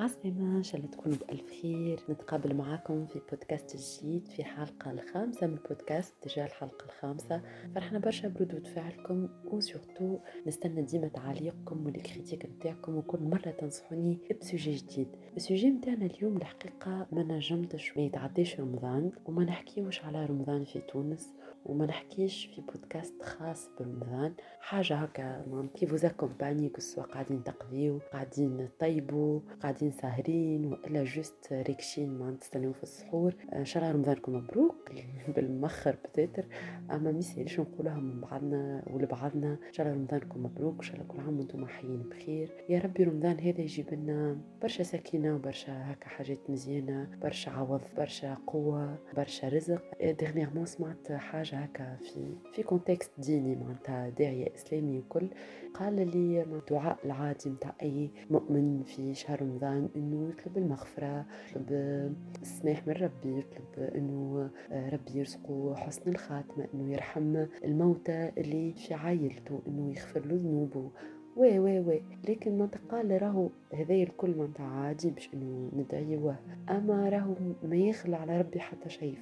عسلامة إن شاء الله تكونوا بألف خير. نتقابل معاكم في بودكاست جديد في حلقة الخامسة من البودكاست تجاه الحلقة الخامسة. فرحنا برشا بردود فعلكم و surtout نستنى ديما تعليقكم وال critique نتاعكم وكل مرة تنصحوني ب sujet جديد. ال sujet نتاعنا اليوم الحقيقة ما نجمتش ما يتعديش رمضان وما نحكيوش على رمضان في تونس وما نحكيش في بودكاست خاص برمضان. حاجة هكا qui vous accompagne كي سوا قاعدين تقضيو قاعدين طيبوا قاعدين ساهرين وإلا juste ريكشين ما تستناو في السحور ان شاء الله رمضانكم مبروك بالمخر peut-être. أما ميساليش نقولها من بعضنا ولبعضنا؟ ان شاء الله رمضانكم مبروك إن شاء الله كل عام وأنتم حيين بخير. يا ربي رمضان هذا يجيب لنا برشا سكينة وبرشا هكا حاجات مزيانة برشا عوض برشا قوة برشا رزق. dernièrement سمعت حاجة هكا في في contexte ديني معناتها داعية إسلامي وكل قال لي الدعاء العادي متاع أي مؤمن في شهر رمضان إنه يطلب المغفرة يطلب السماح من ربي يطلب إنه ربي يرزقه حسن الخاتمة إنه يرحم الموتى اللي في عائلته إنه يغفر له ذنوبه. oui oui oui لكن ما قال راهو هذايا الكل معناتها عادي باش إنه ندعيوه. أما راهو ما يخلى على ربي حتى شيء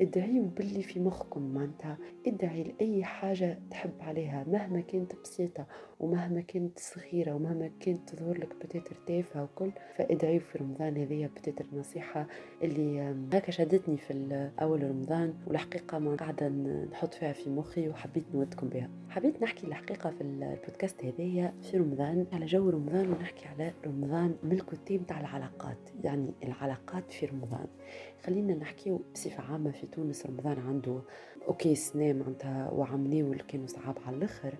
فادعيو باللي في مخكم معناتها. ادعي لأي حاجة تحب عليها مهما كانت بسيطة ومهما كانت صغيرة ومهما كانت تظهر لك بتاتر تافهة وكل فادعيو في رمضان هذيا بتاتر نصيحة اللي هكا شدتني في أول رمضان والحقيقة ما قاعدة نحط فيها في مخي وحبيت نودكم بها. حبيت نحكي الحقيقة في البودكاست هذايا في رمضان على جو رمضان ونحكي على رمضان من الكوتي متاع العلاقات يعني العلاقات في رمضان. خلينا نحكيو بصفة عامة في تونس رمضان عنده okay سنة معناتها وعمليه اللي كانوا صعاب على الآخر.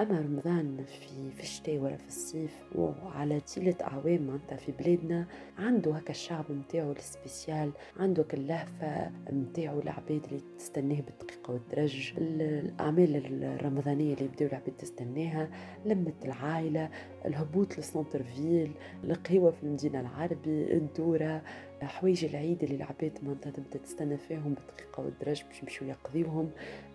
أما رمضان في في الشتاء ولا في الصيف وعلى طيلة أعوام معناتها في بلادنا عنده هكا الشارم نتاعو ال spécial عنده هكا اللهفة نتاعو العباد اللي تستناه بالدقيقة والدرج. الأعمال الرمضانية اللي يبداو العباد تستناها لمة العائلة الهبوط ل centre-ville القهوة في المدينة العربي الدورة حوايج العيد اللي العباد معناتها تبدأ تستنى فيهم بالدقيقة والدرج باش يمشيو يقضيوهم.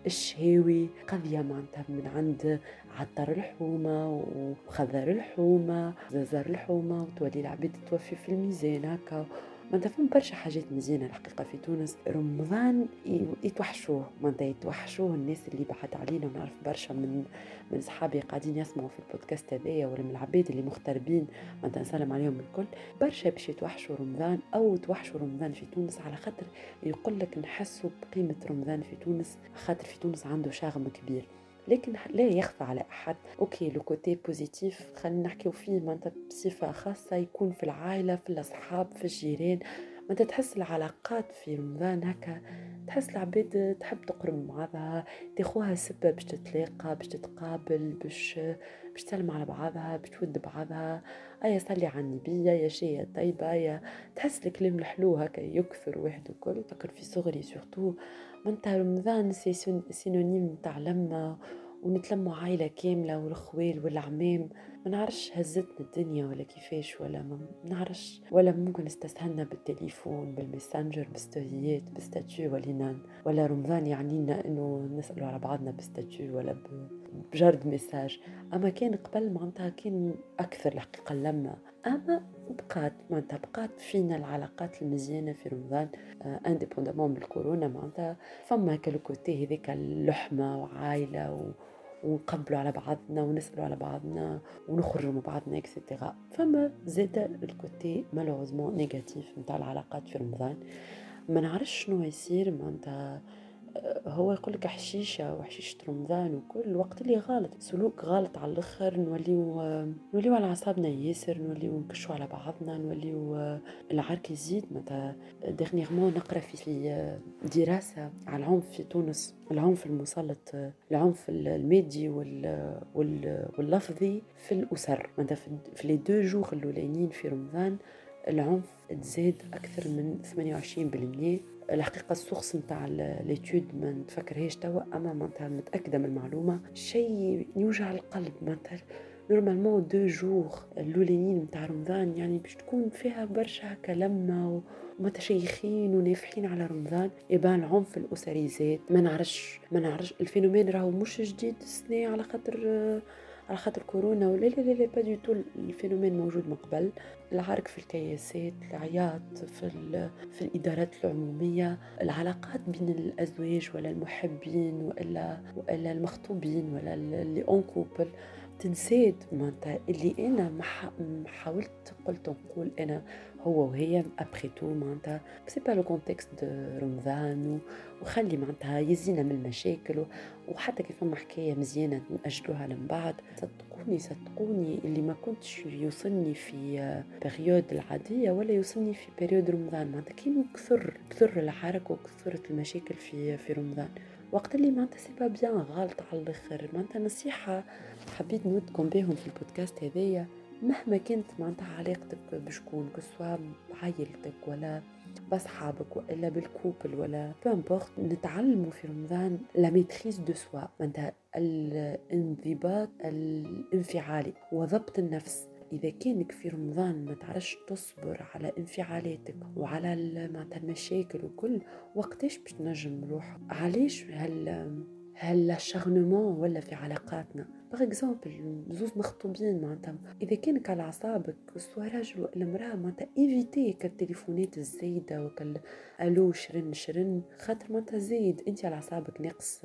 الشهاوي قضية معناتها من عند عطر الحومة وخضر الحومة زازر الحومة وتولي العباد توفي في الميزان هكا. معناتها فهم برشا حاجات مزيانة الحقيقة في تونس. رمضان يتوحشوه معناتها يتوحشوه الناس اللي بعد علينا ونعرف برشا من من صحابي قاعدين يسمعوا في البودكاست هذايا ولا من العباد اللي مغتربين معناتها نسلم عليهم الكل. برشا باش يتوحشوا رمضان أو توحشوا رمضان في تونس على خاطر يقول لك نحسوا بقيمة رمضان في تونس خاطر في تونس عنده charme كبير. لكن لا يخفى على أحد. okay le côté positif خلينا نحكيو فيه معناتها بصفة خاصة يكون في العائلة في الأصحاب في الجيران. معناتها تحس العلاقات في رمضان هكا تحس العباد تحب تقرب بعضها. تاخوها سبة باش تتلاقى باش تتقابل باش باش تسلم على بعضها باش تود بعضها. أيا صلي على النبي يا شي طيبة يا تحس الكلام الحلو هكا يكثر واحد وكل فكر في صغري surtout معناتها رمضان c'est synonyme تاع لمة ونتلموا عائلة كاملة والخوال والعمام. ما نعرفش هزتنا الدنيا ولا كيفاش ولا ما نعرفش. ولا ممكن استسهلنا بالتليفون بال Messenger بالستوريات بال statut ولا رمضان يعنينا إنه نسألوا على بعضنا بال statut ولا بجرد message أما كان قبل معناتها كان أكثر الحقيقة اللمة أما بقات معناتها بقات فينا العلاقات المزيانة في رمضان indépendamment بالكورونا معناتها. فما ك ال côté هذيك اللحمة وعائلة و ونقبلوا على بعضنا ونسألوا على بعضنا ونخرجوا مع بعضنا et cetera فما زاد ال côté malheureusement négatif نتاع العلاقات في رمضان. ما نعرفش شنو يصير معناتها. هو يقول لك حشيشة وحشيشة رمضان وكل الوقت اللي غلط سلوك غلط على الأخر نوليو نوليو على أعصابنا ياسر نوليو نكشوا على بعضنا نوليو العرك يزيد. متى dernièrement نقرأ في دراسة على العنف في تونس العنف المسلط العنف المادي وال واللفظي في الأسر. متى في les deux jours الأولانيين في رمضان العنف تزاد أكثر من 28% الحقيقة ال source نتاع l'étude ما نتفكرهاش توا أما معناتها متأكدة من المعلومة شيء يوجع القلب معناتها. normalement deux jours الأولانيين نتاع رمضان يعني باش تكون فيها برشا هكا لمة ومتشيخين ونافحين على رمضان. يبان العنف الأسري زاد. ما نعرفش ما نعرفش ال phénomène راهو مش جديد السنة على خاطر على خاطر كورونا ولا لا لا لا pas du tout ال phénomène موجود من قبل. العرك في الكياسات العياط في في الإدارات العمومية العلاقات بين الأزواج ولا المحبين والا والا المخطوبين ولا اللي en couple تنسيت معناتها اللي أنا ما حاولت قلت نقول أنا هو وهي après tout معناتها. c'est pas le contexte de رمضان وخلي معناتها يزينا من المشاكل وحتى كيف فما حكاية مزيانة نأجلوها لمن بعد. صدقوني صدقوني اللي ما كنتش يوصلني في période العادية ولا يوصلني في période رمضان. معناتها كي كثر كثر العرك وكثرت المشاكل في في رمضان. وقت اللي معناتها c'est pas bien غلط على الآخر. معناتها نصيحة حبيت نودكم بهم في البودكاست هذايا مهما كانت معناتها علاقتك بشكون que ce soit بعائلتك ولا بصحابك وإلا بال couple ولا peu importe نتعلموا في رمضان la maîtrise de soi معناتها الانضباط الانفعالي وضبط النفس. إذا كانك في رمضان ما تعرفش تصبر على انفعالاتك وعلى معناتها المشاكل وكل وقتاش باش تنجم روح علاش هال acharnement ولا في علاقاتنا؟ par exemple زوز مخطوبين معناتها. إذا كانك على أعصابك soit راجل ولا امراه معناتها évitez كالتليفونات الزايدة وكال ألو شرن شرن خاطر معناتها زايد. أنت على أعصابك ناقص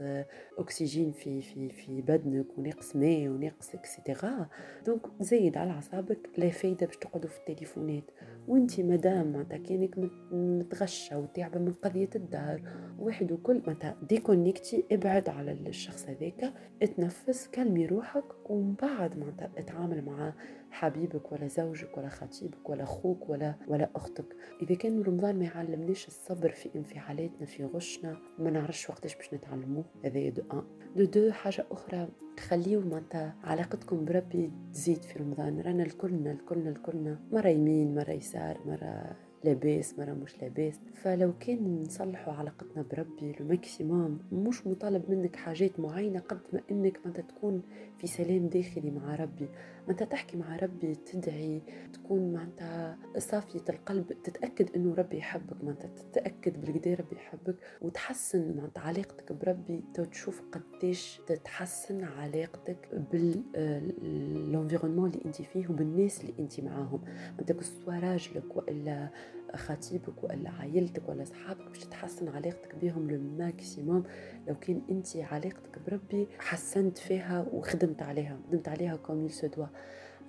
أكسجين في في في بدنك وناقص ماء وناقص et cetera donc زايد على أعصابك لا فايدة باش تقعدوا في التليفونات. وأنت مدام معناتها كأنك متغشة وتعبة من قضية الدار واحد وكل معناتها déconnectez ابعد على الشخص هذاك اتنفس كلمي روحك ومن بعد معناتها اتعامل مع حبيبك ولا زوجك ولا خطيبك ولا أخوك ولا ولا أختك. إذا كان رمضان ما يعلمناش الصبر في انفعالاتنا في غشنا ما نعرفش وقتاش باش نتعلموه. هذا de un. de deux حاجة أخرى خليو معناتها علاقتكم بربي تزيد في رمضان. رانا الكلنا الكلنا الكلنا. مرة يمين مرة يسار مرة لاباس مرة مش لاباس. فلو كان نصلحوا علاقتنا بربي ال maximum مش مطالب منك حاجات معينة قد ما إنك ما تكون في سلام داخلي مع ربي. انت تحكي مع ربي تدعي تكون معناتها صافية القلب تتأكد إنه ربي يحبك انت تتأكد بالقدي ربي يحبك. وتحسن معناتها علاقتك بربي. تشوف قديش تتحسن علاقتك بال environnement اللي أنت فيه وبالناس اللي أنت معاهم. انت que ce soit راجلك وإلا خطيبك ولا عائلتك ولا أصحابك باش تحسن علاقتك بهم لل maximum لو كان انت علاقتك بربي حسنت فيها وخدمت عليها خدمت عليها comme il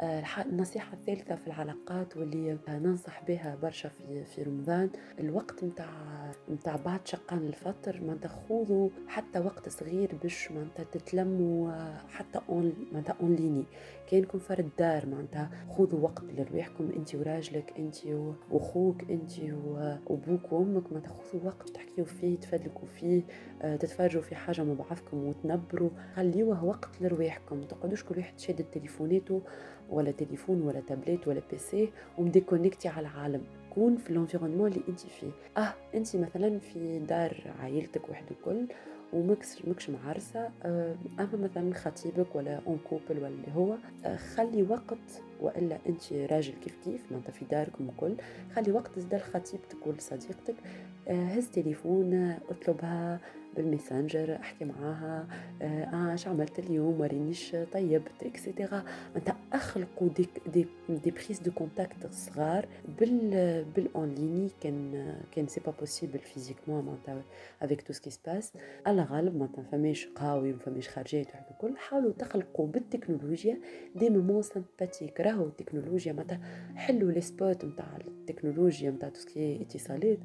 النصيحة الثالثة في العلاقات واللي ننصح بها برشا في في رمضان الوقت نتاع نتاع بعد شقان الفطر ما خذوا حتى وقت صغير باش معناتها تتلموا حتى en معناتها en ligne كانكم فرد دار معناتها خذوا وقت لرواحكم أنت وراجلك أنت وأخوك أنت وأبوك وأمك ما خذوا وقت تحكيوا فيه تفدلكوا فيه تتفرجوا في حاجة مع بعضكم وتنبروا. خليوه وقت لرواحكم تقعدوش كل واحد شاد تليفوناته ولا تليفون ولا تابلت ولا PC وم déconnecté على العالم. كون في ال environnement اللي انت فيه. آه انت مثلا في دار عائلتك وحده الكل ومكش مكش معرسة أما مثلا خطيبك ولا en couple ولا اللي هو خلي وقت وإلا أنت راجل كيف كيف انت في داركم وكل خلي وقت زاد لخطيبتك ولا صديقتك هز تليفون اطلبها بال Messenger احكي معاها آه اش عملت اليوم ورينيش طيبت et cetera انت أخلقوا des des des prises de contact صغار بال بال en ligne كان كان c'est pas possible physiquement معناتها avec tout ce qui se passe على غالب معناتها فماش قهاوي وفماش خرجات وحد الكل. حاولوا تخلقوا بالتكنولوجيا des moments sympathiques راهو التكنولوجيا معناتها حلوا les spots نتاع التكنولوجيا نتاع tout ce qui est اتصالات.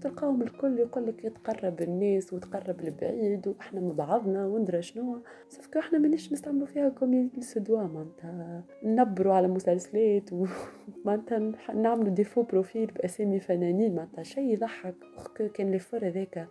تلقاهم الكل يقول لك يتقرب الناس وتقرب البعيد وإحنا مع بعضنا وندرى شنو. سوف إحنا مانيش نستعملوا فيها comme se doit معناتها. نبروا على مسلسلات ومعناتها نعملوا des faux profils بأسامي فنانين معناتها. شيء يضحك. كان l'effort هذاك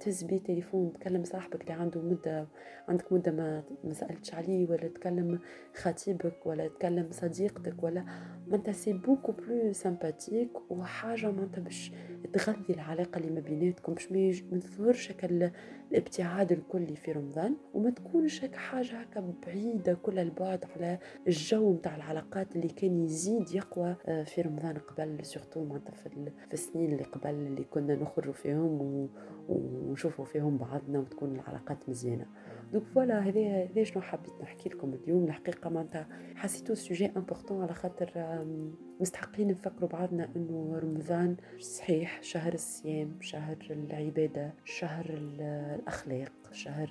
تهز بيه تليفون تكلم صاحبك اللي عنده مدة عندك مدة ما ما سألتش عليه ولا تكلم خطيبك ولا تكلم صديقتك ولا معناتها c'est beaucoup plus sympathique وحاجة معناتها باش تغذي العلاقة اللي ما بيناتكم باش ما يظهرش هكا الابتعاد الكلي في رمضان وما تكونش هكا حاجة هكا بعيدة كل البعد على الجو متاع العلاقات اللي كان يزيد يقوى في رمضان قبل surtout معناتها في السنين اللي قبل اللي كنا نخرجوا فيهم ونشوفوا فيهم بعضنا وتكون العلاقات مزيانة. donc voilà هذا هذا شنو حبيت نحكي لكم اليوم. الحقيقة معناتها حسيتو sujet important على خاطر مستحقين نفكروا بعضنا إنه رمضان صحيح شهر الصيام شهر العبادة شهر الأخلاق شهر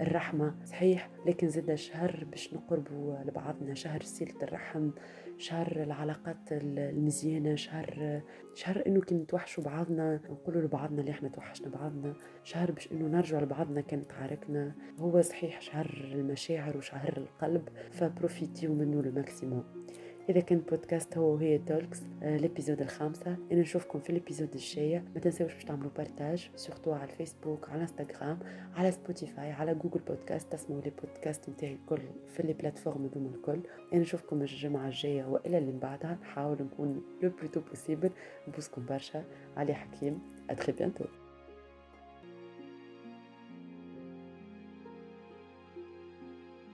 الرحمة صحيح لكن زاد شهر باش نقربوا لبعضنا شهر صلة الرحم شهر العلاقات المزيانة شهر شهر إنه كي نتوحشوا بعضنا نقولوا لبعضنا اللي إحنا توحشنا بعضنا شهر باش إنه نرجعوا لبعضنا كان تعاركنا هو صحيح شهر المشاعر وشهر القلب ف profite يو منه ال maximum هذا كان بودكاست هو وهي Talks آه ال épisode الخامسة. أنا نشوفكم في ال épisode الجاية. ما تنسوش باش تعملوا partage surtout على الفيسبوك على إنستغرام على سبوتيفاي على جوجل بودكاست. تسمعوا les podcasts نتاعي الكل في les plateformes هذوما الكل. أنا نشوفكم الجمعة الجاية وإلا اللي من بعدها. نحاول نكون le plus tôt possible نبوسكم برشا. علي حكيم à très bientôt